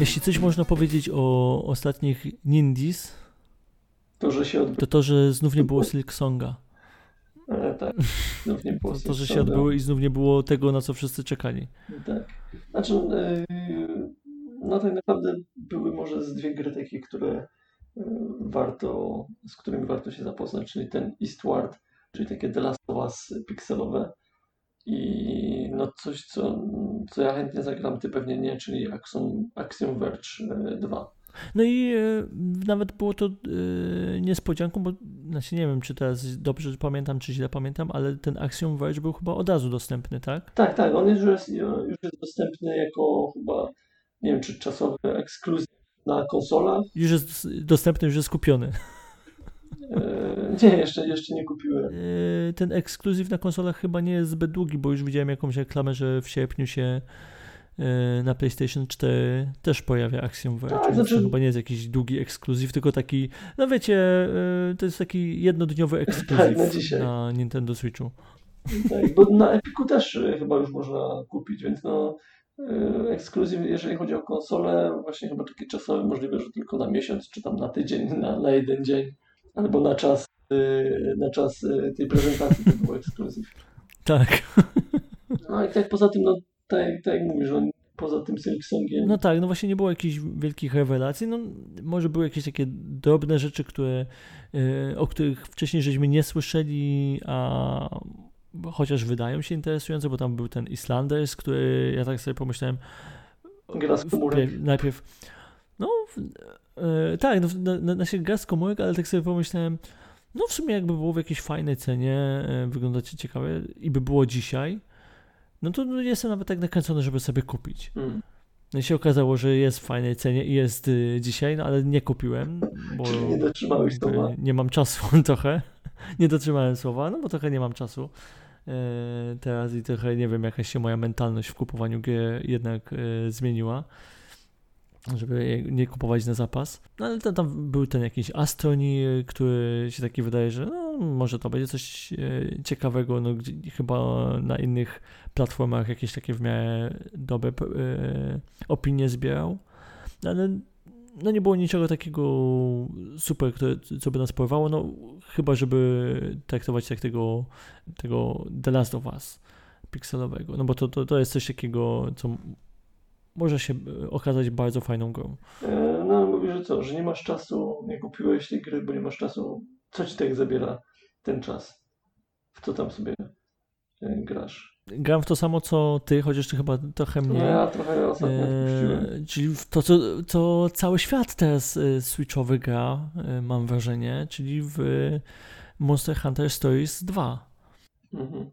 Jeśli coś można powiedzieć o ostatnich Nindies, to, że się to to, że znów nie było Silk Songa. E, tak, znów nie było To, to że się odbyło i znów nie było tego, na co wszyscy czekali. Tak. Znaczy, e, no tak naprawdę były może z dwie gry takie, które e, warto, z którymi warto się zapoznać, czyli ten Eastward, czyli takie The Last of Us pikselowe i no coś, co, co ja chętnie zagram, ty pewnie nie, czyli Axiom, Axiom Verge 2. No i e, nawet było to e, niespodzianką, bo znaczy nie wiem, czy teraz dobrze pamiętam, czy źle pamiętam, ale ten Axiom Verge był chyba od razu dostępny, tak? Tak, tak, on już jest, już jest dostępny jako chyba, nie wiem, czy czasowy ekskluzyw na konsolach. Już jest dostępny, już jest kupiony. E, nie, jeszcze, jeszcze nie kupiłem. E, ten ekskluzyw na konsolach chyba nie jest zbyt długi, bo już widziałem jakąś reklamę, że w sierpniu się e, na PlayStation 4 też pojawia Axiom Verge. Tak, znaczy... To chyba nie jest jakiś długi ekskluzyw, tylko taki, no wiecie, to jest taki jednodniowy ekskluzyw tak, na, na Nintendo Switchu. Tak, bo na Epiku też chyba już można kupić, więc no ekskluzyw, jeżeli chodzi o konsolę, właśnie chyba takie czasowe, możliwe, że tylko na miesiąc, czy tam na tydzień, na, na jeden dzień albo na czas, y, na czas y, tej prezentacji to był ekskluzyw. Tak. No i tak poza tym, no tak, tak jak mówisz, no, poza tym Silksongiem. No tak, no właśnie nie było jakichś wielkich rewelacji, no może były jakieś takie drobne rzeczy, które, y, o których wcześniej żeśmy nie słyszeli, a chociaż wydają się interesujące, bo tam był ten Islanders, który ja tak sobie pomyślałem, Gra z komórek. Najpierw, no Yy, tak, no, na, na, na się gra z komórek, ale tak sobie pomyślałem, no w sumie jakby było w jakiejś fajnej cenie, yy, wygląda ciekawie i by było dzisiaj, no to no, jestem nawet tak nakręcony, żeby sobie kupić. Mm. No i się okazało, że jest w fajnej cenie i jest y, dzisiaj, no ale nie kupiłem, bo Czyli nie dotrzymałeś słowa? Nie mam czasu trochę, nie dotrzymałem słowa, no bo trochę nie mam czasu yy, teraz i trochę, nie wiem, jakaś się moja mentalność w kupowaniu gier jednak zmieniła żeby nie kupować na zapas. No ale tam, tam był ten jakiś Astroni, który się taki wydaje, że no, może to będzie coś e, ciekawego, no gdzie, chyba na innych platformach jakieś takie w miarę dobre e, opinie zbierał. Ale no nie było niczego takiego super, które, co by nas porwało, no chyba żeby traktować jak tego, tego The Last of Us pikselowego, no bo to, to, to jest coś takiego, co może się e, okazać bardzo fajną grą. E, no, mówisz, że co, że nie masz czasu, nie kupiłeś tej gry, bo nie masz czasu. Co ci tak zabiera ten czas? W co tam sobie e, grasz? Gram w to samo co ty, chociaż ty chyba trochę mniej. No ja trochę ostatnio e, Czyli w to, co, co cały świat teraz switchowy gra, mam wrażenie, czyli w Monster Hunter Stories 2. Mhm.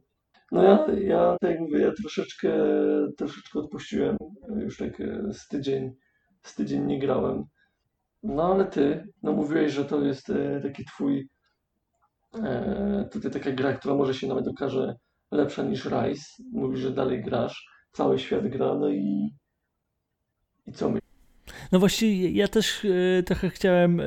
No ja, ja tak jak mówię, ja troszeczkę, troszeczkę odpuściłem. Już tak e, z tydzień, z tydzień nie grałem. No ale ty, no mówiłeś, że to jest e, taki twój, e, tutaj taka gra, która może się nawet okaże lepsza niż Rise. Mówisz, że dalej grasz, cały świat gra, no i, i co my? No właśnie, ja też e, trochę chciałem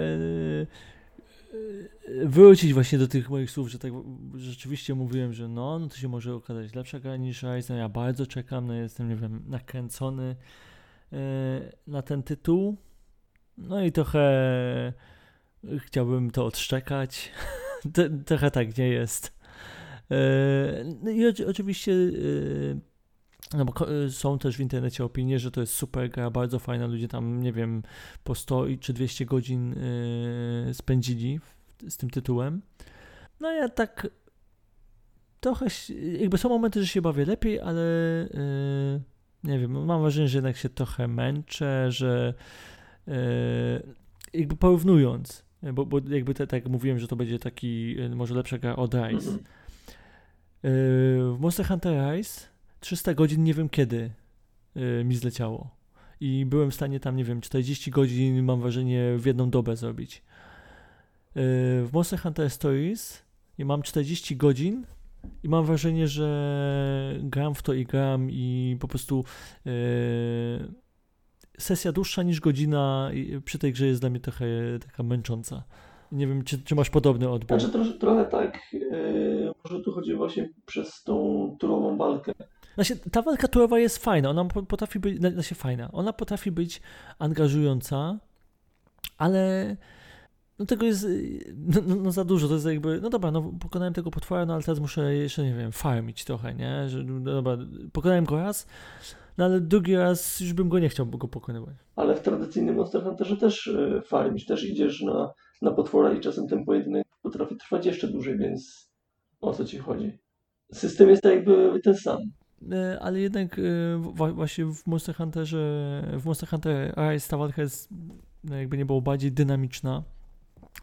wrócić właśnie do tych moich słów, że tak rzeczywiście mówiłem, że no, no to się może okazać lepsza gra niż Rise, no ja bardzo czekam, no jestem, nie wiem, nakręcony yy, na ten tytuł, no i trochę chciałbym to odszczekać, trochę tak nie jest. Yy, no i oczywiście yy, no bo są też w internecie opinie, że to jest super gra, bardzo fajna, ludzie tam, nie wiem, po 100 czy 200 godzin spędzili z tym tytułem. No ja tak trochę, jakby są momenty, że się bawię lepiej, ale yy, nie wiem, mam wrażenie, że jednak się trochę męczę, że yy, jakby porównując, bo, bo jakby te, tak mówiłem, że to będzie taki yy, może lepsza gra od Rise. Yy, w Monster Hunter Rise 300 godzin nie wiem kiedy yy, mi zleciało. I byłem w stanie tam, nie wiem, 40 godzin, mam wrażenie, w jedną dobę zrobić. Yy, w Monster Hunter Stories i mam 40 godzin i mam wrażenie, że gram w to i gram i po prostu yy, sesja dłuższa niż godzina przy tej grze jest dla mnie trochę taka męcząca. Nie wiem, czy, czy masz podobny odbiór? Znaczy trochę, trochę tak, yy, może tu chodzi właśnie przez tą turową walkę. Znaczy, ta walka turowa jest fajna, ona potrafi być, znaczy fajna, ona potrafi być angażująca, ale no tego jest no, no, no, za dużo, to jest jakby, no dobra, no pokonałem tego potwora, no ale teraz muszę jeszcze, nie wiem, farmić trochę, nie, że no dobra, pokonałem go raz, no ale drugi raz już bym go nie chciał go pokonywać. Ale w tradycyjnym Monster Hunterze też y, farmisz, też idziesz na, na potwora i czasem ten pojedynek potrafi trwać jeszcze dłużej, więc o co ci chodzi? System jest tak jakby ten sam. E, ale jednak e, właśnie w Monster Hunterze, w Monster Hunter Rise ta walka jest no jakby nie było bardziej dynamiczna.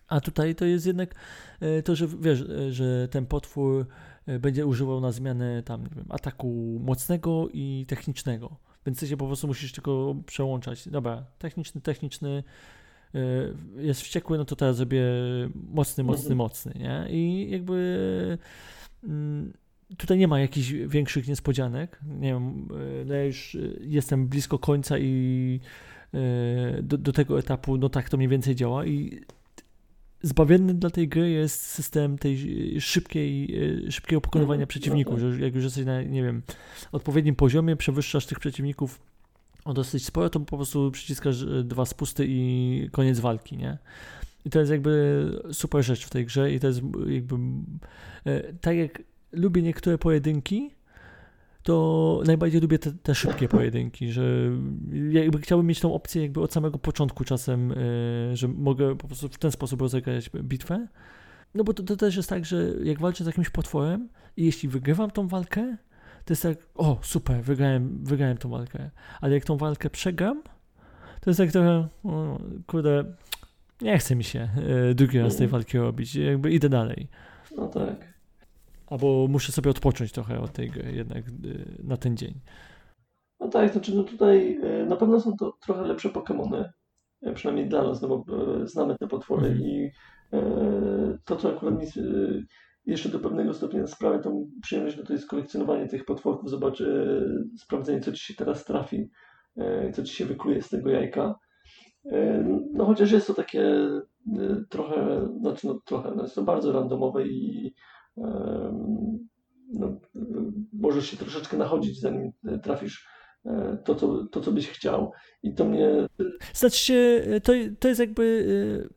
A tutaj to jest jednak e, to, że wiesz, że ten potwór będzie używał na zmianę tam, nie wiem, ataku mocnego i technicznego. Więc ty się po prostu musisz tylko przełączać. Dobra, techniczny, techniczny, jest wściekły, no to teraz zrobię mocny, mocny, mhm. mocny, nie? I jakby mm, tutaj nie ma jakichś większych niespodzianek. Nie wiem, e, no ja już e, jestem blisko końca i e, do, do, tego etapu, no tak to mniej więcej działa i zbawienny dla tej gry jest system tej szybkiej, szybkiego pokonywania mhm. przeciwników, że jak już jesteś na, nie wiem, odpowiednim poziomie, przewyższasz tych przeciwników o dosyć sporo, to po prostu przyciskasz dwa spusty i koniec walki, nie? I to jest jakby super rzecz w tej grze i to jest jakby tak jak lubię niektóre pojedynki, to najbardziej lubię te, te, szybkie pojedynki, że jakby chciałbym mieć tą opcję jakby od samego początku czasem, yy, że mogę po prostu w ten sposób rozegrać bitwę. No bo to, to, też jest tak, że jak walczę z jakimś potworem i jeśli wygrywam tą walkę, to jest tak, o super, wygrałem, wygrałem tą walkę. Ale jak tą walkę przegram, to jest tak trochę, o, kurde, nie chce mi się yy, drugi raz tej walki robić, jakby idę dalej. No tak. Albo muszę sobie odpocząć trochę od tej gry jednak y, na ten dzień. No tak, znaczy no tutaj y, na pewno są to trochę lepsze Pokémony, y, przynajmniej dla nas, no bo znamy te potwory mm. i to, co akurat mi jeszcze do pewnego stopnia sprawia tą przyjemność, no to jest kolekcjonowanie tych potworków, zobacz, sprawdzenie, co ci się teraz trafi, co ci się wykluje z tego jajka. No chociaż jest to takie trochę, znaczy no trochę, no jest to bardzo randomowe i no, możesz się troszeczkę nachodzić, zanim trafisz e, to co, to, co byś chciał. I to mnie. Znaczy się, to, to jest jakby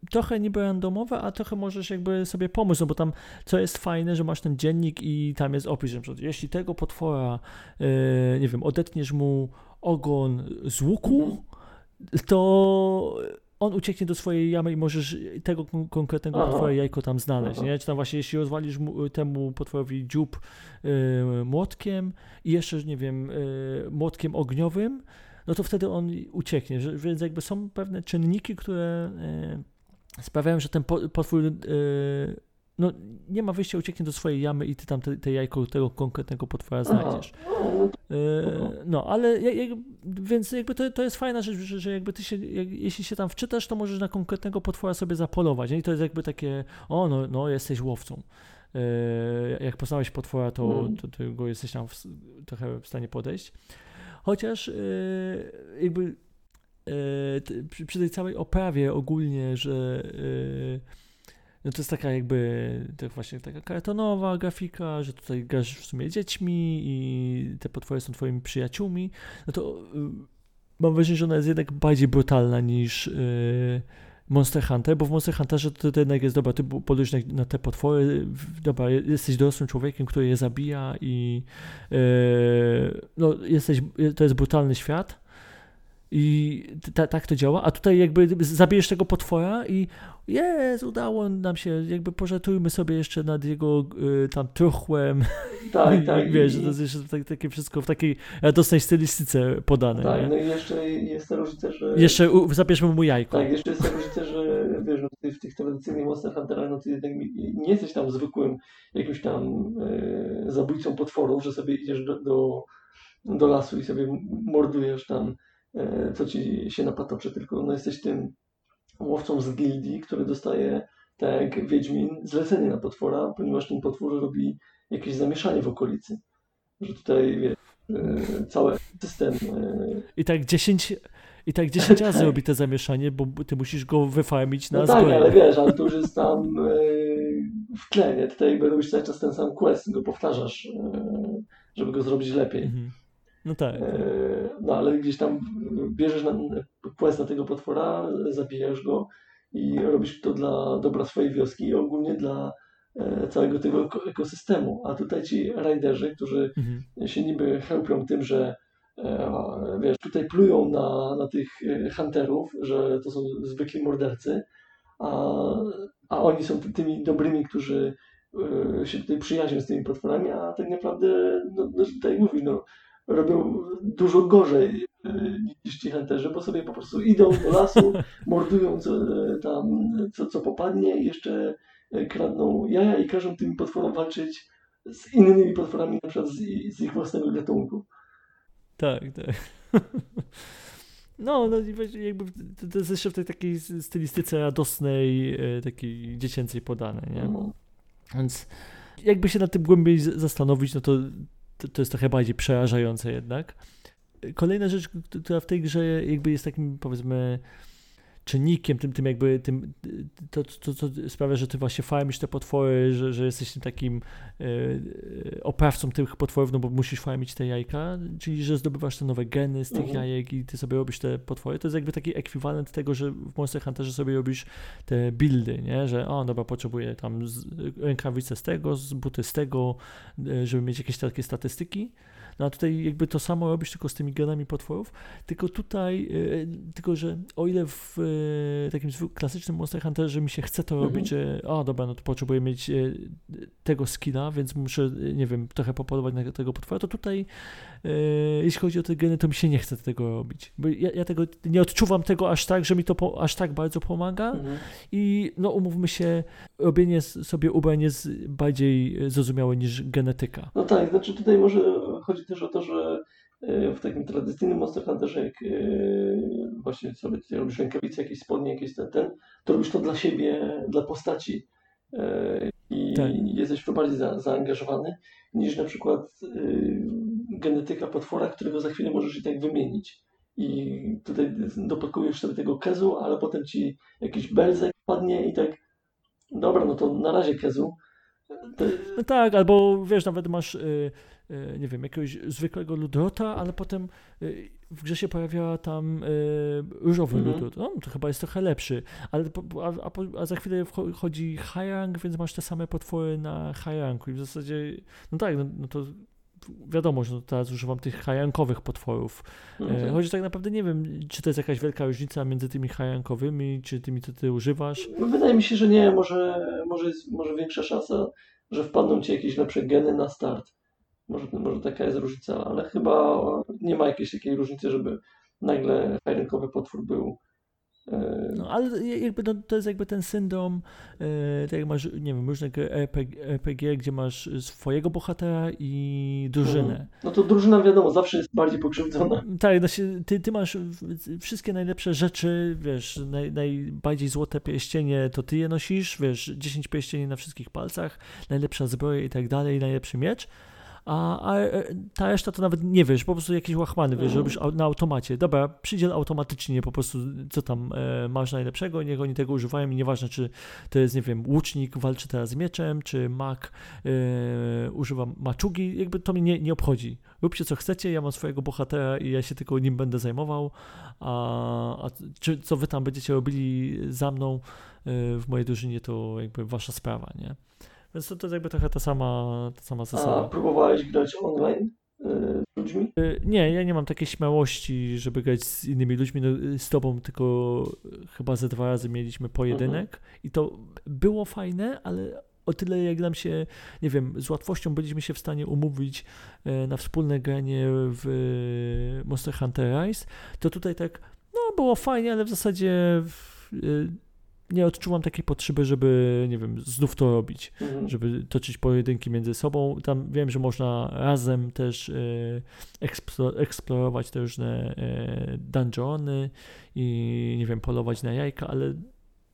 e, trochę niby randomowe, a trochę możesz jakby sobie pomóc, no bo tam co jest fajne, że masz ten dziennik i tam jest opis, że jeśli tego potwora, e, nie wiem, odetniesz mu ogon z łuku, mhm. to on ucieknie do swojej jamy i możesz tego konkretnego Aha. potwora jajko tam znaleźć, nie? Czy tam właśnie jeśli rozwalisz mu, temu potworowi dziób y, młotkiem i jeszcze, nie wiem, y, młotkiem ogniowym, no to wtedy on ucieknie, więc jakby są pewne czynniki, które y, sprawiają, że ten potwór no, nie ma wyjścia, ucieknie do swojej jamy i ty tam te, te jajko tego konkretnego potwora znajdziesz. E, no, ale jak, więc jakby to, to jest fajna rzecz, że, że jakby ty się, jak, jeśli się tam wczytasz, to możesz na konkretnego potwora sobie zapolować. Nie? I to jest jakby takie, o no, no jesteś łowcą. E, jak poznałeś potwora, to, mm. to, to go jesteś tam w, trochę w stanie podejść. Chociaż e, jakby przy tej całej oprawie ogólnie, że no to jest taka jakby tak właśnie taka kartonowa grafika, że tutaj grasz w sumie dziećmi i te potwory są twoimi przyjaciółmi, no to y, mam wrażenie, że ona jest jednak bardziej brutalna niż y, Monster Hunter, bo w Monster Hunterze to, to jednak jest, dobra, ty polujesz na, na, te potwory, dobra, jesteś dorosłym człowiekiem, który je zabija i y, no, jesteś, to jest brutalny świat, i tak to działa, a tutaj jakby zabijesz tego potwora i jest, udało nam się, jakby pożartujmy sobie jeszcze nad jego y, tam truchłem. Tak, tak. I, wiesz, to jest jeszcze tak, takie wszystko w takiej radosnej stylistyce podane. Tak, nie? no i jeszcze jest ta różnica, że... Jeszcze u, zabierzmy mu jajko. Tak, jeszcze jest ta różnica, że wiesz, no, ty w tych tradycyjnych Monster Hunterach, no ty jednak nie jesteś tam zwykłym jakimś tam e, zabójcą potworów, że sobie idziesz do, do, do lasu i sobie mordujesz tam co ci się napatoczy, tylko no, jesteś tym łowcą z gildii, który dostaje, tak jak Wiedźmin, zlecenie na potwora, ponieważ ten potwór robi jakieś zamieszanie w okolicy. Że tutaj wie, e, cały system. E, I tak 10. I tak 10 razy robi to zamieszanie, bo ty musisz go wyfarmić na no tak, ale wiesz, ale to już jest tam w tle, nie? Tutaj robisz cały czas ten sam quest, go powtarzasz, żeby go zrobić lepiej. Mhm. No tak. E, no ale gdzieś tam bierzesz na, quest na tego potwora, zabijasz go i robisz to dla dobra swojej wioski i ogólnie dla e, całego tego ekosystemu. A tutaj ci rajderzy, którzy mhm. się niby chełpią tym, że e, wiesz, tutaj plują na, na tych hunterów, że to są zwykli mordercy, a, a oni są tymi dobrymi, którzy się tutaj przyjaźnią z tymi potworami, a tak naprawdę, no, no tak mówi, no, robią dużo gorzej e, niż ci hunterzy, bo sobie po prostu idą do lasu, mordują co, e, tam, co, co popadnie i jeszcze e, kradną jaja i każą tym potworom walczyć z innymi potworami, na przykład z, z ich własnego gatunku. Tak, tak. No, no jakby to jest jeszcze w tej takiej stylistyce radosnej, takiej dziecięcej podane, nie? No. Więc jakby się nad tym głębiej zastanowić, no to to, to jest trochę bardziej przerażające jednak. Kolejna rzecz, która w tej grze jakby jest takim powiedzmy czynnikiem, tym, tym jakby tym, to, to, to sprawia, że ty właśnie farmisz te potwory, że, że jesteś tym takim e, oprawcą tych potworów, no bo musisz farmić te jajka, czyli że zdobywasz te nowe geny z tych mhm. jajek i ty sobie robisz te potwory. To jest jakby taki ekwiwalent tego, że w Monster Hunterze sobie robisz te buildy, nie? Że o, dobra, potrzebuję tam z, rękawice z tego, z buty z tego, e, żeby mieć jakieś takie statystyki. No a tutaj jakby to samo robisz tylko z tymi genami potworów, tylko tutaj, yy, tylko że o ile w yy, takim klasycznym Monster Hunterze mi się chce to mhm. robić, że a dobra, no to potrzebuję mieć yy, tego skilla, więc muszę, nie wiem, trochę popolować na tego potwora, to tutaj jeśli chodzi o te geny, to mi się nie chce tego robić, bo ja, ja tego nie odczuwam tego aż tak, że mi to po, aż tak bardzo pomaga mhm. i no umówmy się, robienie sobie ubrań jest bardziej zrozumiałe niż genetyka. No tak, znaczy tutaj może chodzi też o to, że e, w takim tradycyjnym Monster Hunterze, jak e, właśnie sobie tutaj robisz rękawice, jakieś spodnie, jakieś ten, ten, to robisz to dla siebie, dla postaci e, i tak. jesteś w to bardziej za, zaangażowany niż na przykład genetyka potwora, którego za chwilę możesz i tak wymienić. I tutaj dopakujesz sobie tego kezu, ale potem ci jakiś belzek padnie i tak dobra, no to na razie kezu. No tak, albo wiesz, nawet masz y, E, nie wiem, jakiegoś zwykłego ludrota, ale potem e, w grze się pojawia tam różowy mhm. ludrot. No, to chyba jest trochę lepszy, ale a, a, a za chwilę wchodzi high rank, więc masz te same potwory na high ranku i w zasadzie, no tak, no, no to wiadomo, że teraz używam tych high-rankowych potworów. Mhm. Choć tak naprawdę nie wiem, czy to jest jakaś wielka różnica między tymi high-rankowymi, czy tymi, co ty używasz. No, wydaje mi się, że nie. Może, może jest może większa szansa, że wpadną ci jakieś lepsze geny na start. Może, może taka jest różnica, ale chyba nie ma jakiejś takiej różnicy, żeby nagle rynkowy potwór był e, no, ale jakby to, to, jest jakby ten syndrom, e, tak jak masz, nie wiem, różne RPG, RPG, gdzie masz swojego bohatera i drużynę. Mhm. No to drużyna wiadomo, zawsze jest bardziej pokrzywdzona. Tak, znaczy, ty, ty masz wszystkie najlepsze rzeczy, wiesz, naj, najbardziej złote pierścienie to ty je nosisz, wiesz, 10 pierścieni na wszystkich palcach, najlepsza zbroja i tak dalej, najlepszy miecz, a, a e, ta reszta to nawet nie wiesz, po prostu jakieś łachmany, wiesz, mm. robisz na automacie. Dobra, przydziel automatycznie po prostu, co tam e, masz najlepszego, niech oni tego używają i nieważne, czy to jest, nie wiem, łucznik walczy teraz mieczem, czy mak e, używa maczugi, jakby to mnie nie, nie obchodzi. Róbcie co chcecie, ja mam swojego bohatera i ja się tylko nim będę zajmował, a, a czy co wy tam będziecie robili za mną e, w mojej drużynie, to jakby wasza sprawa, nie? Więc to, to jest jakby trochę ta sama, ta sama zasada. A próbowałeś grać online? Y, z ludźmi? Y, nie, ja nie mam takiej śmiałości, żeby grać z innymi ludźmi. No, z tobą tylko chyba ze dwa razy mieliśmy pojedynek mhm. i to było fajne, ale o tyle jak nam się, nie wiem, z łatwością byliśmy się w stanie umówić e, na wspólne granie w Monster Hunter Rise, to tutaj tak, no było fajnie, ale w zasadzie nie odczuwam takiej potrzeby, żeby, nie wiem, znów to robić, mhm. żeby toczyć pojedynki między sobą. Tam wiem, że można razem też e, eksplorować te różne e, dungeony i, nie wiem, polować na jajka, ale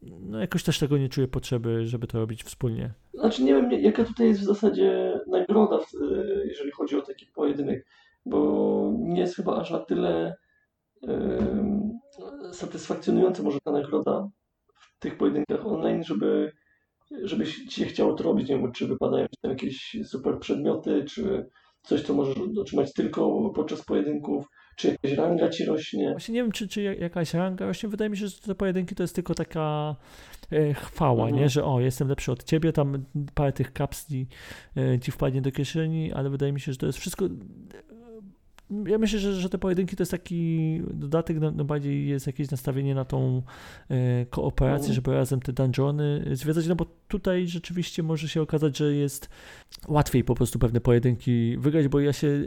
no jakoś też tego nie czuję potrzeby, żeby to robić wspólnie. Znaczy nie wiem, jaka tutaj jest w zasadzie nagroda, jeżeli chodzi o taki pojedynek, bo nie jest chyba aż na tyle satysfakcjonująca może ta nagroda, tych pojedynkach online, żeby, żeby ci się chciało to robić. Nie wiem, czy wypadają tam jakieś super przedmioty, czy, coś, co możesz otrzymać tylko podczas pojedynków, czy jakaś ranga ci rośnie. Właśnie nie wiem, czy, czy jakaś ranga rośnie. Wydaje mi się, że te pojedynki to jest tylko taka e, chwała, mhm. nie? Że o, jestem lepszy od ciebie, tam parę tych kapsli e, ci wpadnie do kieszeni, ale wydaje mi się, że to jest wszystko ja myślę, że, że te pojedynki to jest taki dodatek, no, no bardziej jest jakieś nastawienie na tą e, kooperację, mm. żeby razem te dungeony zwiedzać, no bo tutaj rzeczywiście może się okazać, że jest łatwiej po prostu pewne pojedynki wygrać, bo ja się e,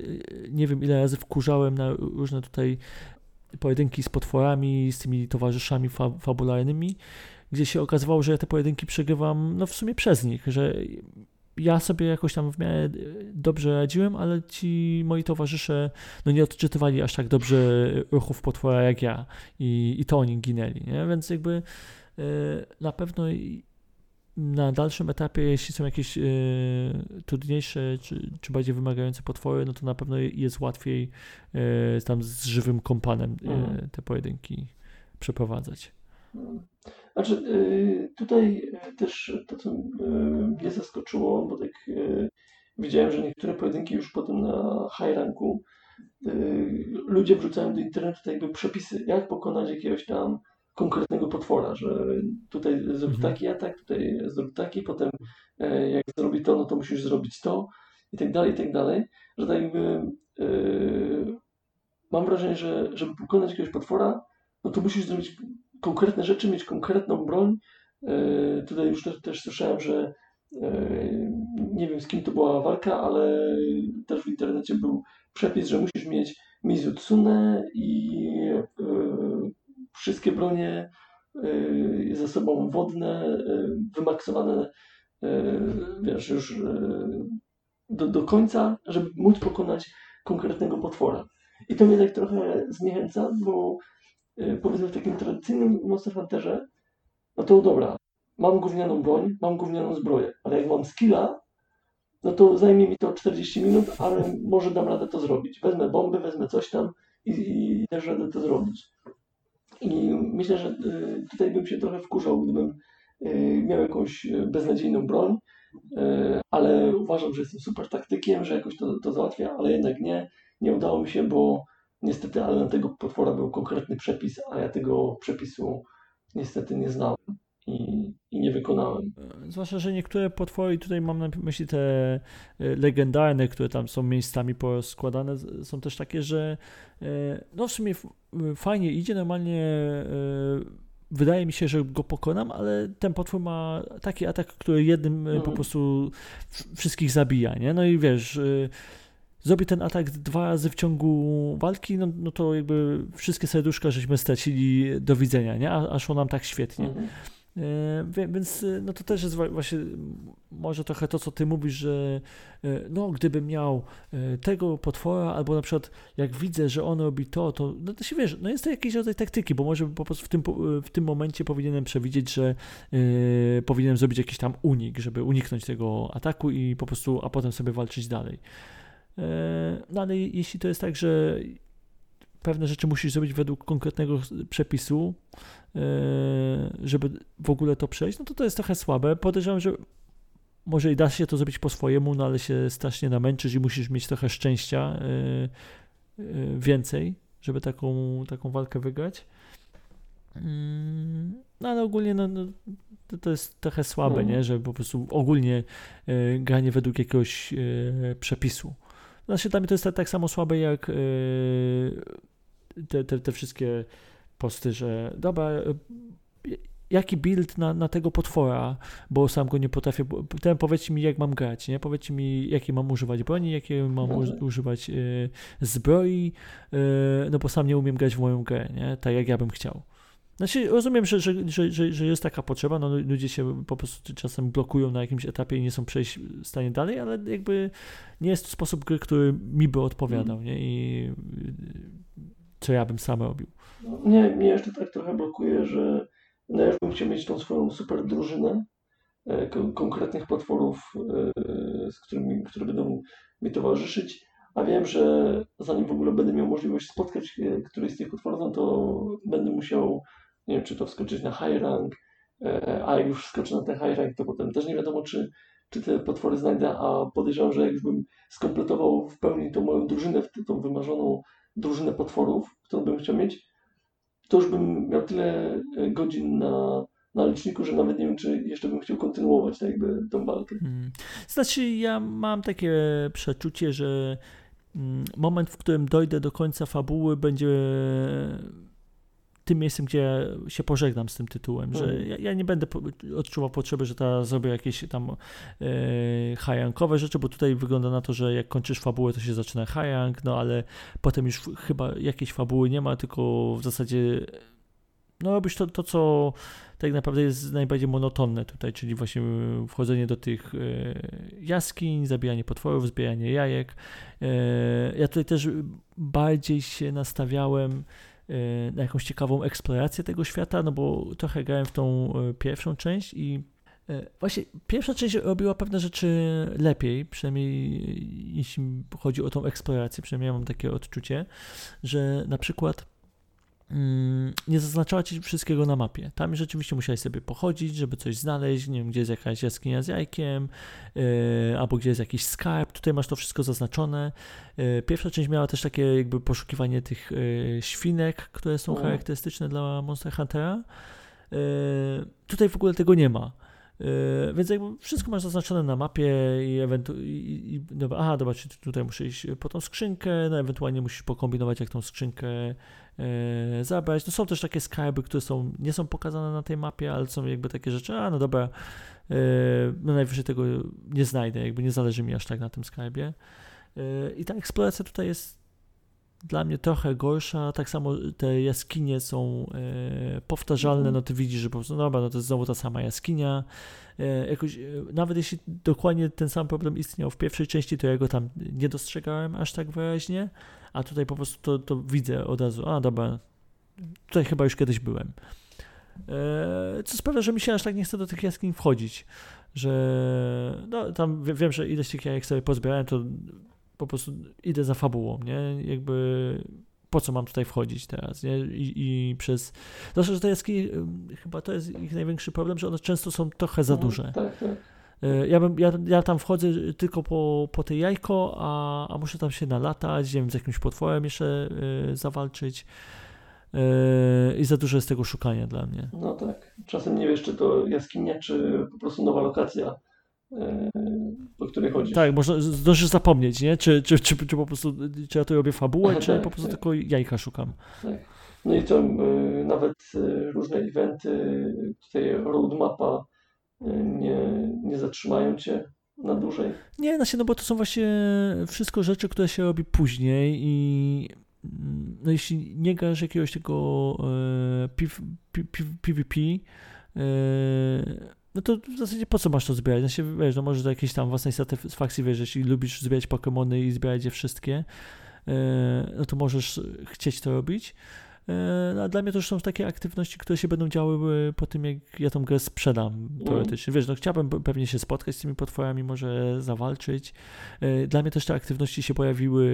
nie wiem ile razy wkurzałem na różne tutaj pojedynki z potworami, z tymi towarzyszami fa fabularnymi, gdzie się okazywało, że ja te pojedynki przegrywam no w sumie przez nich, że ja sobie jakoś tam w miarę e, dobrze radziłem, ale ci moi towarzysze no nie odczytywali aż tak dobrze ruchów potwora jak ja i, i to oni ginęli, nie? Więc jakby e, na pewno na dalszym etapie, jeśli są jakieś e, trudniejsze czy, czy bardziej wymagające potwory, no to na pewno jest łatwiej tam z żywym kompanem mhm. te pojedynki przeprowadzać. Mhm. Znaczy, y, tutaj y, też to, co y, mnie zaskoczyło, bo tak widziałem, że niektóre pojedynki już potem na high ranku ludzie wrzucają do internetu tak jakby przepisy, jak pokonać jakiegoś tam konkretnego potwora, że tutaj zrób mhm. taki atak, tutaj zrób taki, potem e, jak zrobi to, no to musisz zrobić to i tak dalej, i tak dalej, że tak jakby mam wrażenie, że żeby pokonać jakiegoś potwora, no to musisz zrobić konkretne rzeczy, mieć konkretną broń. E, tutaj już też, słyszałem, że e, nie wiem z kim to była walka, ale też w internecie był przepis, że musisz mieć Mizutsune i e, wszystkie bronie ze sobą wodne, wymaksowane, wiesz, już do, do końca, żeby móc pokonać konkretnego potwora. I to mnie tak trochę zniechęca, bo powiedzmy w takim tradycyjnym Monster Hunterze, no to dobra, mam gównianą broń, mam gównianą zbroję, ale jak mam skilla, no to zajmie mi to 40 minut, ale może dam radę to zrobić. Wezmę bomby, wezmę coś tam i, i też radę to zrobić. I myślę, że y, tutaj bym się trochę wkurzał, gdybym y, miał jakąś beznadziejną broń, ale uważam, że jestem super taktykiem, że jakoś to, to załatwia, ale jednak nie, nie udało mi się, bo Niestety, ale na tego potwora był konkretny przepis, a ja tego przepisu niestety nie znałem i, i nie wykonałem. Zwłaszcza, że niektóre potwory, tutaj mam na myśli te e, legendarne, które tam są miejscami porozkładane, są też takie, że e, no w sumie fajnie idzie, normalnie e, wydaje mi się, że go pokonam, ale ten potwór ma taki atak, który jednym po mhm. prostu wszystkich zabija, nie? No i wiesz zrobi ten atak dwa razy w ciągu walki, no, no to jakby wszystkie serduszka żeśmy stracili do widzenia, nie? A, a szło nam tak świetnie. Mhm. E, więc e, no to też jest właśnie może trochę to, co ty mówisz, że e, no gdybym miał tego potwora, albo na przykład jak widzę, że on robi to, to no to się wiesz, no jest to jakiś rodzaj taktyki, bo może po prostu w tym, w tym momencie powinienem przewidzieć, że powinienem zrobić jakiś tam unik, żeby uniknąć tego ataku i po prostu, a potem sobie walczyć dalej. E, no ale jeśli to jest tak, że pewne rzeczy musisz zrobić według konkretnego przepisu, e, żeby w ogóle to przejść, no to to jest trochę słabe. Podejrzewam, że może i da się to zrobić po swojemu, no ale się strasznie namęczysz i musisz mieć trochę szczęścia e, więcej, żeby taką, taką walkę wygrać. Mm, no ale ogólnie no, no to, to, jest trochę słabe, no. nie? że po prostu ogólnie granie według jakiegoś przepisu. Znaczy dla mnie to jest tak, samo słabe jak yy, te, te, te wszystkie posty, że dobra, yy, jaki build na, na tego potwora, bo sam go nie potrafię. Ten powiedzcie mi, jak mam grać, nie? Powiedzcie mi, jakie mam używać broni, jakie mam u, używać yy, zbroi, yy, no bo sam nie umiem grać w moją grę, nie? Tak jak ja bym chciał. Znaczy, rozumiem, że, że, że, że, jest taka potrzeba, no ludzie się po prostu czasem blokują na jakimś etapie i nie są przejść w stanie dalej, ale jakby nie jest to sposób gry, który mi by odpowiadał, nie? I co ja bym sam robił. No, nie, mnie jeszcze tak trochę blokuje, że no ja bym chciał mieć tą swoją super drużynę e, konkretnych potworów, e, z którymi, które będą mi towarzyszyć, a wiem, że zanim w ogóle będę miał możliwość spotkać e, któryś z tych potworów, no to będę musiał nie wiem, czy to wskoczyć na high rank, e, a jak już wskoczę na ten high rank, to potem też nie wiadomo, czy czy te potwory znajdę, a podejrzewam, że jakbym skompletował w pełni tą moją drużynę, tą wymarzoną drużynę potworów, którą bym chciał mieć, to już bym miał tyle e, godzin na, na liczniku, że nawet nie wiem, czy jeszcze bym chciał kontynuować tak jakby tą walkę. Hmm. Znaczy, ja mam takie przeczucie, że mm, moment, w którym dojdę do końca fabuły, będzie tym miejscem, gdzie się pożegnam z tym tytułem, że mhm. ja, ja, nie będę odczuwał potrzeby, że ta zrobię jakieś tam e, hajankowe rzeczy, bo tutaj wygląda na to, że jak kończysz fabułę, to się zaczyna hajank, no ale potem już chyba jakiejś fabuły nie ma, tylko w zasadzie no robisz to, to co tak naprawdę jest najbardziej monotonne tutaj, czyli właśnie wchodzenie do tych e, jaskiń, zabijanie potworów, zbieranie jajek. E, ja tutaj też bardziej się nastawiałem na jakąś ciekawą eksplorację tego świata, no bo trochę grałem w tą y, pierwszą część i y, Właśnie pierwsza część robiła pewne rzeczy lepiej, przynajmniej jeśli chodzi o tą eksplorację, przynajmniej ja mam takie odczucie, że na przykład nie zaznaczała ci wszystkiego na mapie. Tam rzeczywiście musiałeś sobie pochodzić, żeby coś znaleźć, nie wiem, gdzie jest jakaś jaskinia z jajkiem, yy, albo gdzie jest jakiś skarb, tutaj masz to wszystko zaznaczone. Yy, pierwsza część miała też takie jakby poszukiwanie tych yy, świnek, które są charakterystyczne dla Monster Huntera. Tutaj w ogóle tego nie ma. Yy, więc jakby wszystko masz zaznaczone na mapie i ewentualnie, dobra, aha, dobra, tutaj muszę iść po tą skrzynkę, no ewentualnie musisz pokombinować, jak tą skrzynkę yy, zabrać. No są też takie skarby, które są, nie są pokazane na tej mapie, ale są jakby takie rzeczy, a no dobra, yy, no najwyżej tego nie znajdę, jakby nie zależy mi aż tak na tym skarbie. Yy, I ta eksploracja tutaj jest dla mnie trochę gorsza. Tak samo te jaskinie są e, powtarzalne, mhm. no ty widzisz, że po prostu, no dobra, no to jest znowu ta sama jaskinia. E, jakoś, e, nawet jeśli dokładnie ten sam problem istniał w pierwszej części, to ja go tam nie dostrzegałem aż tak wyraźnie, a tutaj po prostu to, to widzę od razu, a dobra, tutaj chyba już kiedyś byłem. E, co sprawia, że mi się aż tak nie chce do tych jaskiń wchodzić, że no tam wiem, że ileś tych jajek sobie pozbierałem, to po prostu idę za fabułą, nie? Jakby po co mam tutaj wchodzić teraz, nie? I, i przez... Zwłaszcza, że to jest chyba to jest ich największy problem, że one często są trochę za mhm, duże. Tak, tak. E, ja, bym, ja, ja tam wchodzę tylko po, po te jajko, a, a muszę tam się nalatać, nie wiem, z jakimś potworem jeszcze y, zawalczyć. Y, I za dużo jest tego szukania dla mnie. No tak. Czasem nie wiesz, czy to jaskinia, czy po prostu nowa lokacja po której chodzi. Tak, można zdążysz zapomnieć, nie? Czy, czy, czy, czy po prostu, czy ja tu robię fabułę, Aha, czy tak, po prostu tak. tylko jajka szukam. Tak. No i to y, nawet y, różne eventy, tutaj roadmapa nie, nie zatrzymają cię na dłużej. Nie, znaczy, no bo to są właśnie wszystko rzeczy, które się robi później i mm, no jeśli nie grasz jakiegoś tego e, PvP, no to w zasadzie po co masz to zbierać? No się, wiesz, no może do jakiejś tam własnej satysfakcji, wiesz, jeśli lubisz zbierać Pokémony i zbierać je wszystkie, e, no to możesz chcieć to robić. E, no, a dla mnie to już są takie aktywności, które się będą działy po tym, jak ja tą grę sprzedam teoretycznie. Wiesz, no chciałbym pewnie się spotkać z tymi potworami, może zawalczyć. E, dla mnie też te aktywności się pojawiły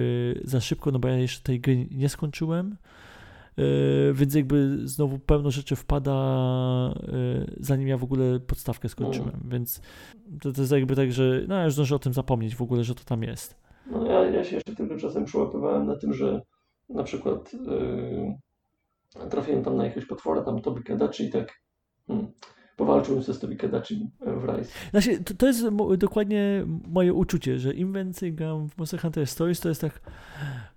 za szybko, no bo ja jeszcze tej gry nie skończyłem. E, więc jakby znowu pełno rzeczy wpada, e, zanim ja w ogóle podstawkę skończyłem, mm. więc to, to jest jakby tak, że no ja już zdążę o tym zapomnieć w ogóle, że to tam jest. No ja, ja się jeszcze tylko czasem przyłapywałem na tym, że na przykład yy, trafiłem tam na jakiegoś potwora, tam Tobi Kadachi i tak hmm, powalczyłem ze Tobi Kadachi w Rise. Znaczy, to, to jest dokładnie moje uczucie, że im więcej gram w Monster Hunter Stories, to jest tak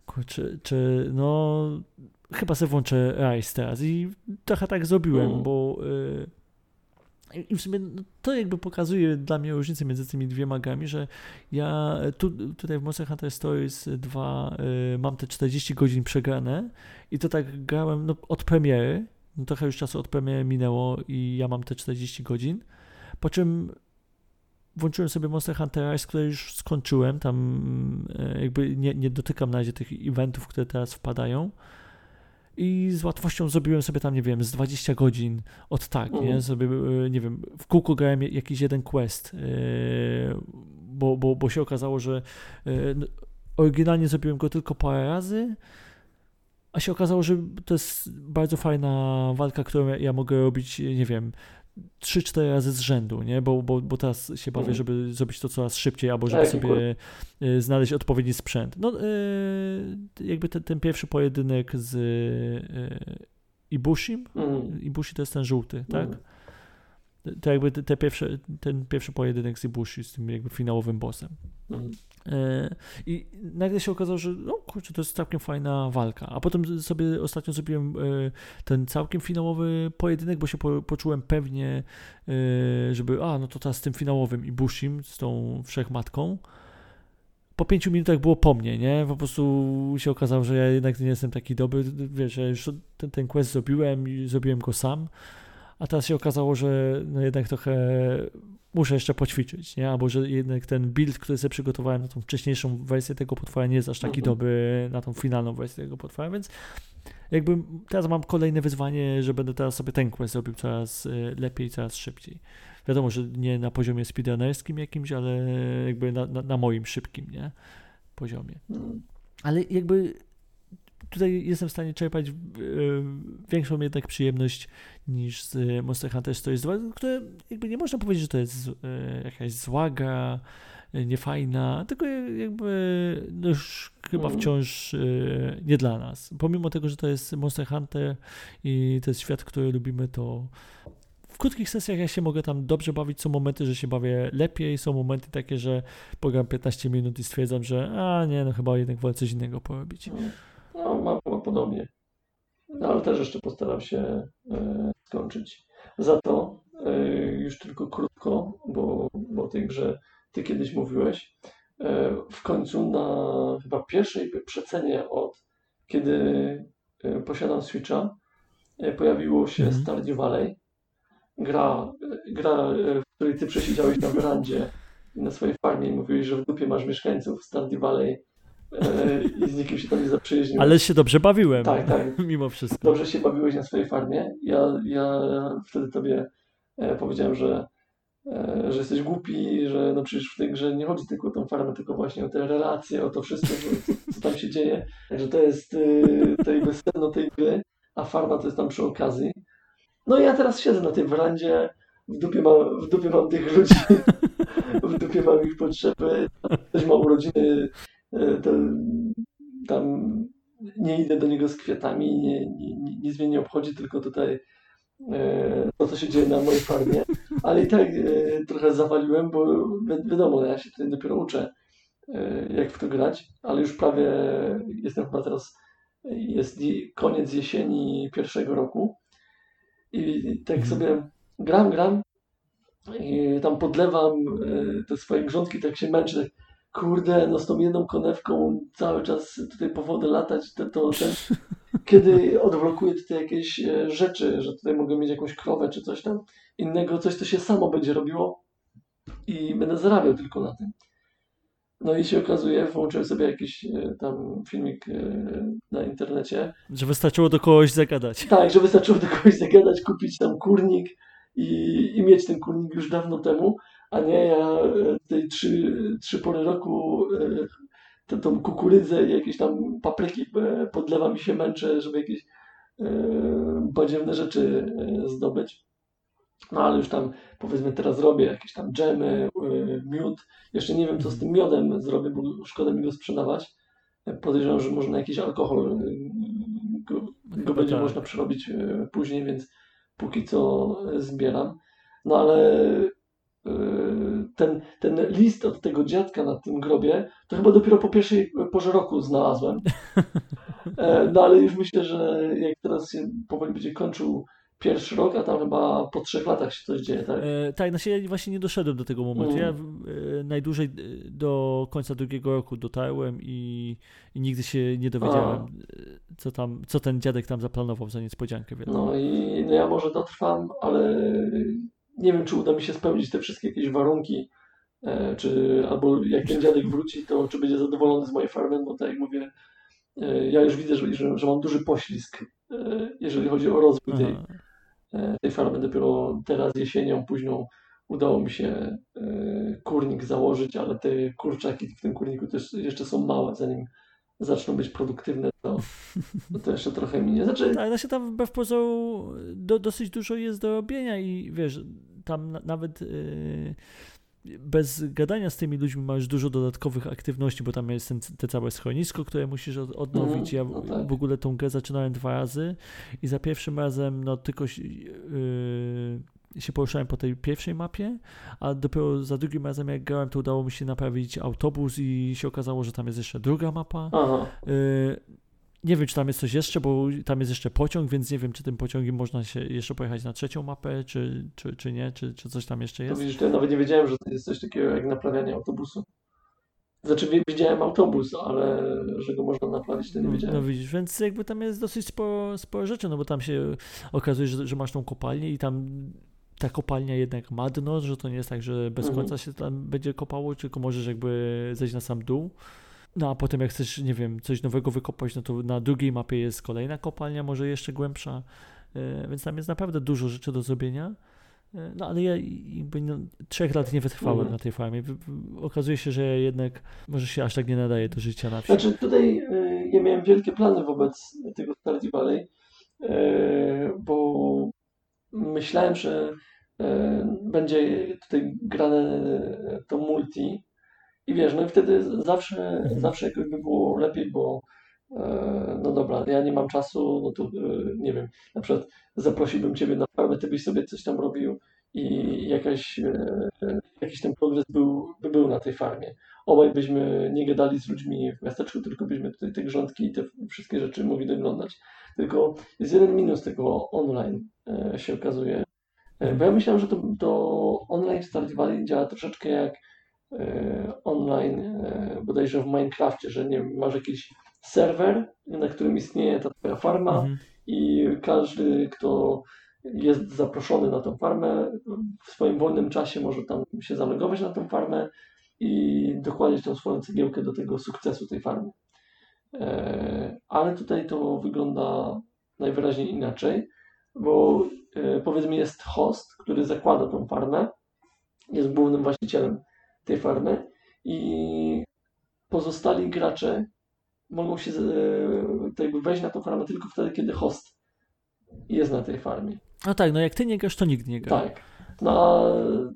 kurczę, czy no chyba sobie włączę Rise teraz i trochę tak zrobiłem, mm. bo yy, i w sumie no, to jakby pokazuje dla mnie różnicę między tymi dwiema grami, że ja tu, tutaj w Monster Hunter Stories 2 yy, mam te 40 godzin przegrane i to tak grałem no, od premiery, no, trochę już czasu od premiery minęło i ja mam te 40 godzin, po czym włączyłem sobie Monster Hunter Rise, które już skończyłem, tam yy, jakby nie, nie dotykam na razie tych eventów, które teraz wpadają, i z łatwością zrobiłem sobie tam, nie wiem, z 20 godzin od tak, nie? Mhm. Sobie, e, nie wiem, w kółko grałem jakiś jeden quest, e, bo, bo, bo się okazało, że e, oryginalnie zrobiłem go tylko parę razy, a się okazało, że to jest bardzo fajna walka, którą ja mogę robić, nie wiem, 3-4 razy z rzędu, nie? Bo, bo, bo teraz się bawię, Mhm. żeby zrobić to coraz szybciej, albo żeby Tak, sobie y, znaleźć odpowiedni sprzęt. No, y, jakby ten, ten pierwszy pojedynek z y, Ibushim, Mm. Ibushi to jest ten żółty, tak? Mm. To jakby te, te pierwsze, ten pierwszy pojedynek z Ibushi, z tym jakby finałowym bossem. I nagle się okazało, że no kurczę, to jest całkiem fajna walka. A potem sobie ostatnio zrobiłem e, ten całkiem finałowy pojedynek, bo się po, poczułem pewnie, e, żeby, a no to teraz z tym finałowym i Bushim, z tą wszechmatką. Po pięciu minutach było po mnie, nie? Po prostu się okazało, że ja jednak nie jestem taki dobry. Wiesz, ja już ten, ten quest zrobiłem i zrobiłem go sam. A teraz się okazało, że no jednak trochę muszę jeszcze poćwiczyć, nie? Albo że jednak ten build, który sobie przygotowałem na tą wcześniejszą wersję tego potwora nie jest aż taki Mhm. dobry na tą finalną wersję tego potwora, więc jakby teraz mam kolejne wyzwanie, że będę teraz sobie ten quest robił coraz y, lepiej, coraz szybciej. Wiadomo, że nie na poziomie speedrunnerskim jakimś, ale jakby na, na, na moim szybkim, nie? Poziomie. Mm. Ale jakby tutaj jestem w stanie czerpać e, większą jednak przyjemność niż z e, Monster Hunter Stories 2, które jakby nie można powiedzieć, że to jest e, jakaś zła gra, niefajna, tylko jakby no już chyba Mhm. wciąż nie dla nas. Pomimo tego, że to jest Monster Hunter i to jest świat, który lubimy, to w krótkich sesjach ja się mogę tam dobrze bawić. Są momenty, że się bawię lepiej, są momenty takie, że pogram 15 minut i stwierdzam, że a nie, no chyba jednak wolę coś innego porobić. No, mam podobnie. No, ale też jeszcze postaram się e, skończyć. Za to e, już tylko krótko, bo, bo o tej grze ty kiedyś mówiłeś. E, w końcu na chyba pierwszej przecenie od kiedy e, posiadam Switcha e, pojawiło się Mhm. Stardew Valley. Gra, e, gra, w której ty przesiedziałeś na werandzie na swojej farmie i mówiłeś, że w dupie masz mieszkańców Stardew Valley i z nikim się tam nie zaprzyjaźniłeś. Ale się dobrze bawiłem. Tak, tak. Mimo wszystko. Dobrze się bawiłeś na swojej farmie. Ja, ja wtedy tobie e, powiedziałem, że, e, że jesteś głupi, że no przecież w tej grze nie chodzi tylko o tą farmę, tylko właśnie o te relacje, o to wszystko, co, co tam się dzieje. Także to jest jakby sedno tej gry, a farma to jest tam przy okazji. No i ja teraz siedzę na tej werandzie, w dupie mam, w dupie mam tych ludzi, w dupie mam ich potrzeby, ktoś ma urodziny, e, to tam nie idę do niego z kwiatami, nie, nie, nic mnie nie obchodzi, tylko tutaj e, to, co się dzieje na mojej farmie. Ale i tak e, trochę zawaliłem, bo wi wiadomo, ja się tutaj dopiero uczę, e, jak w to grać, ale już prawie jestem chyba teraz, jest je- koniec jesieni pierwszego roku i tak Mhm. sobie gram, gram i tam podlewam e, te swoje grządki, tak się męczę, tak, kurde, no z tą jedną konewką cały czas tutaj po wodę latać, to, to ten, kiedy odblokuję tutaj jakieś e, rzeczy, że tutaj mogę mieć jakąś krowę czy coś tam innego, coś, co się samo będzie robiło i będę zarabiał tylko na tym. No i się okazuje, włączyłem sobie jakiś e, tam filmik e, na internecie, Że wystarczyło do kogoś zagadać. tak, że wystarczyło do kogoś zagadać, kupić tam kurnik i, i mieć ten kurnik już dawno temu, a nie ja e, tej trzy, trzy pory roku e, tę tą kukurydzę i jakieś tam papryki e, podlewam i się męczę, żeby jakieś badziewne rzeczy zdobyć. No ale już tam powiedzmy teraz robię jakieś tam dżemy, miód. Jeszcze nie wiem co z tym miodem zrobię, bo szkoda mi go sprzedawać. Podejrzewam, że może na jakiś alkohol go, go będzie tak. można przerobić później, więc póki co zbieram. No ale ten, ten list od tego dziadka na tym grobie, to chyba dopiero po pierwszej porze roku znalazłem. E, No ale już myślę, że jak teraz się powoli będzie kończył pierwszy rok, a tam chyba po trzech latach się coś dzieje, tak? E, tak, znaczy ja właśnie nie doszedłem do tego momentu. Mm. Ja e, najdłużej do końca drugiego roku dotarłem i, i nigdy się nie dowiedziałem, e, co tam, co ten dziadek tam zaplanował za niespodziankę. Wiadomo. No i no ja może dotrwam, ale nie wiem, czy uda mi się spełnić te wszystkie jakieś warunki, e, czy albo jak ten dziadek wróci, to czy będzie zadowolony z mojej farmy, bo tak jak mówię, e, ja już widzę, że, że, że mam duży poślizg, e, jeżeli chodzi o rozwój tej, tej farmy. Dopiero teraz jesienią, późną udało mi się kurnik założyć, ale te kurczaki w tym kurniku też jeszcze są małe, zanim zaczną być produktywne, to, to jeszcze trochę minie. Znaczy... No się tam wbrew pozoru do, dosyć dużo jest do robienia i wiesz, tam na, nawet yy, bez gadania z tymi ludźmi masz dużo dodatkowych aktywności, bo tam jest ten, te całe schronisko, które musisz od, odnowić. Mm, ja no tak. w ogóle tą grę zaczynałem dwa razy i za pierwszym razem no tylko yy, się poruszałem po tej pierwszej mapie, a dopiero za drugim razem jak grałem, to udało mi się naprawić autobus i się okazało, że tam jest jeszcze druga mapa. Y, nie wiem, czy tam jest coś jeszcze, bo tam jest jeszcze pociąg, więc nie wiem, czy tym pociągiem można się jeszcze pojechać na trzecią mapę, czy, czy, czy nie, czy, czy coś tam jeszcze jest. To widzisz, ja nawet nie wiedziałem, że to jest coś takiego jak naprawianie autobusu. Znaczy widziałem autobus, ale że go można naprawić, to nie no, wiedziałem. No widzisz, więc jakby tam jest dosyć sporo, sporo rzeczy, no bo tam się okazuje, że, że masz tą kopalnię i tam ta kopalnia jednak ma dno, że to nie jest tak, że bez mhm. końca się tam będzie kopało, tylko możesz jakby zejść na sam dół. No a potem jak chcesz, nie wiem, coś nowego wykopać, no to na drugiej mapie jest kolejna kopalnia, może jeszcze głębsza, e, więc tam jest naprawdę dużo rzeczy do zrobienia. E, no ale ja jakby no, trzech lat nie wytrwałem mhm. na tej farmie. Okazuje się, że jednak może się aż tak nie nadaje do życia na wsi. Znaczy tutaj y, ja miałem wielkie plany wobec tego Stardew Valley, y, bo myślałem, że e, będzie tutaj grane to multi i wiesz, no i wtedy zawsze, mhm. zawsze jakoś by było lepiej, bo e, no dobra, ja nie mam czasu, no to e, nie wiem, na przykład zaprosiłbym Ciebie na farmę, Ty byś sobie coś tam robił i jakaś, jakiś ten progres był, by był na tej farmie. Obaj byśmy nie gadali z ludźmi w miasteczku, tylko byśmy tutaj te grządki i te wszystkie rzeczy mogli doglądać. Tylko jest jeden minus tego online e, się okazuje. E, bo ja myślałem, że to, to online Stardew Valley działa troszeczkę jak e, online bodajże w Minecrafcie, że nie masz jakiś serwer, na którym istnieje ta twoja farma mhm. i każdy, kto jest zaproszony na tą farmę, w swoim wolnym czasie może tam się zalogować na tą farmę i dokładać tą swoją cegiełkę do tego sukcesu tej farmy. E, ale tutaj to wygląda najwyraźniej inaczej, bo e, powiedzmy jest host, który zakłada tą farmę, jest głównym właścicielem tej farmy i pozostali gracze mogą się jakby wejść na tą farmę tylko wtedy, kiedy host jest na tej farmie. No tak, no jak ty nie grasz, to nikt nie gra. Tak. No,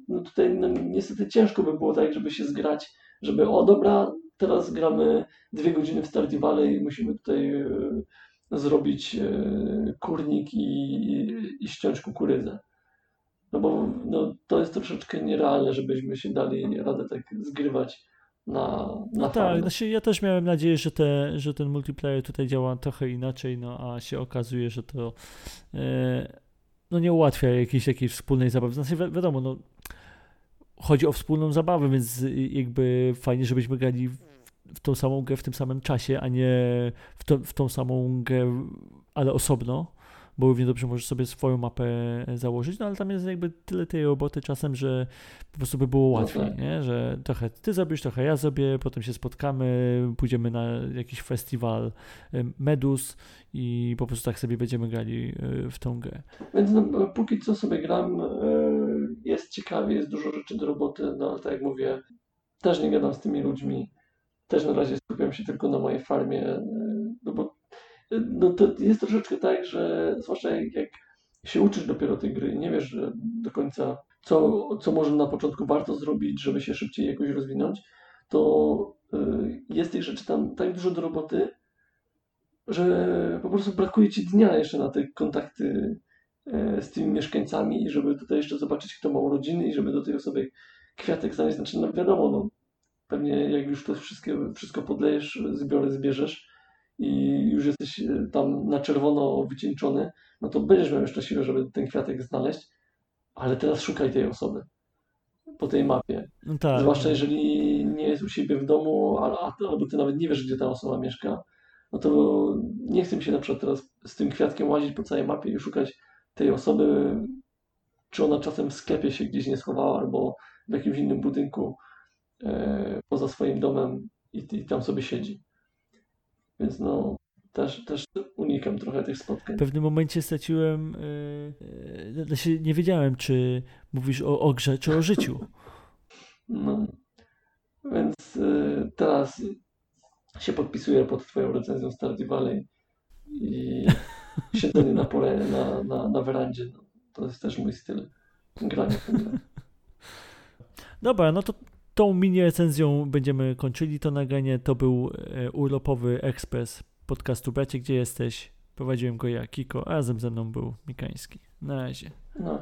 no tutaj no, niestety ciężko by było tak, żeby się zgrać, żeby o dobra, teraz gramy dwie godziny w Stardew Valley i musimy tutaj e, zrobić e, kurnik i, i ściąć kukurydzę. No bo no, to jest troszeczkę nierealne, żebyśmy się dali radę tak zgrywać na, na No tak, znaczy ja też miałem nadzieję, że, te, że ten multiplayer tutaj działa trochę inaczej, no a się okazuje, że to e, no nie ułatwia jakiejś, jakiejś wspólnej zabawy. Znaczy wi wiadomo, no chodzi o wspólną zabawę, więc jakby fajnie, żebyśmy grali w tą samą grę w tym samym czasie, a nie w, to, w tą samą grę, ale osobno, bo równie dobrze możesz sobie swoją mapę założyć, no ale tam jest jakby tyle tej roboty czasem, że po prostu by było łatwiej, okay. nie? że trochę ty zrobisz, trochę ja zrobię, potem się spotkamy, pójdziemy na jakiś festiwal Medus i po prostu tak sobie będziemy grali e, w tą grę. Więc no, póki co sobie gram, e, jest ciekawie, jest dużo rzeczy do roboty, no ale tak jak mówię, też nie gadam z tymi ludźmi, też na razie skupiam się tylko na mojej farmie, e, no no to jest troszeczkę tak, że zwłaszcza jak, jak się uczysz dopiero tej gry, nie wiesz do końca, co, co może na początku warto zrobić, żeby się szybciej jakoś rozwinąć, to y, jest tych rzeczy tam tak dużo do roboty, że po prostu brakuje ci dnia jeszcze na te kontakty e, z tymi mieszkańcami i żeby tutaj jeszcze zobaczyć, kto ma urodziny i żeby do tej osoby kwiatek znaleźć. Znaczy, no wiadomo, no, pewnie jak już to wszystko podlejesz, zbiory zbierzesz i już jesteś e, tam na czerwono wycieńczony, no to będziesz miał jeszcze siłę, żeby ten kwiatek znaleźć, ale teraz szukaj tej osoby po tej mapie. No tak. Zwłaszcza jeżeli nie jest u siebie w domu, albo ty nawet nie wiesz, gdzie ta osoba mieszka, no to nie chcę mi się na przykład teraz z tym kwiatkiem łazić po całej mapie i szukać tej osoby, czy ona czasem w sklepie się gdzieś nie schowała, albo w jakimś innym budynku e, poza swoim domem i, i, tam sobie siedzi. Więc no, też, też unikam trochę tych spotkań. W pewnym momencie straciłem, yy, znaczy nie wiedziałem, czy mówisz o, o grze, czy o życiu. No, więc yy, teraz się podpisuję pod twoją recenzją Stardew Valley i siedzenie na pole, na, na, na werandzie, no, to jest też mój styl grania w Dobra, no to tą mini recenzją będziemy kończyli to nagranie. To był e, urlopowy ekspres podcastu Bracie, gdzie jesteś? Prowadziłem go ja, Kiko, a razem ze mną był Mikański. Na razie. No.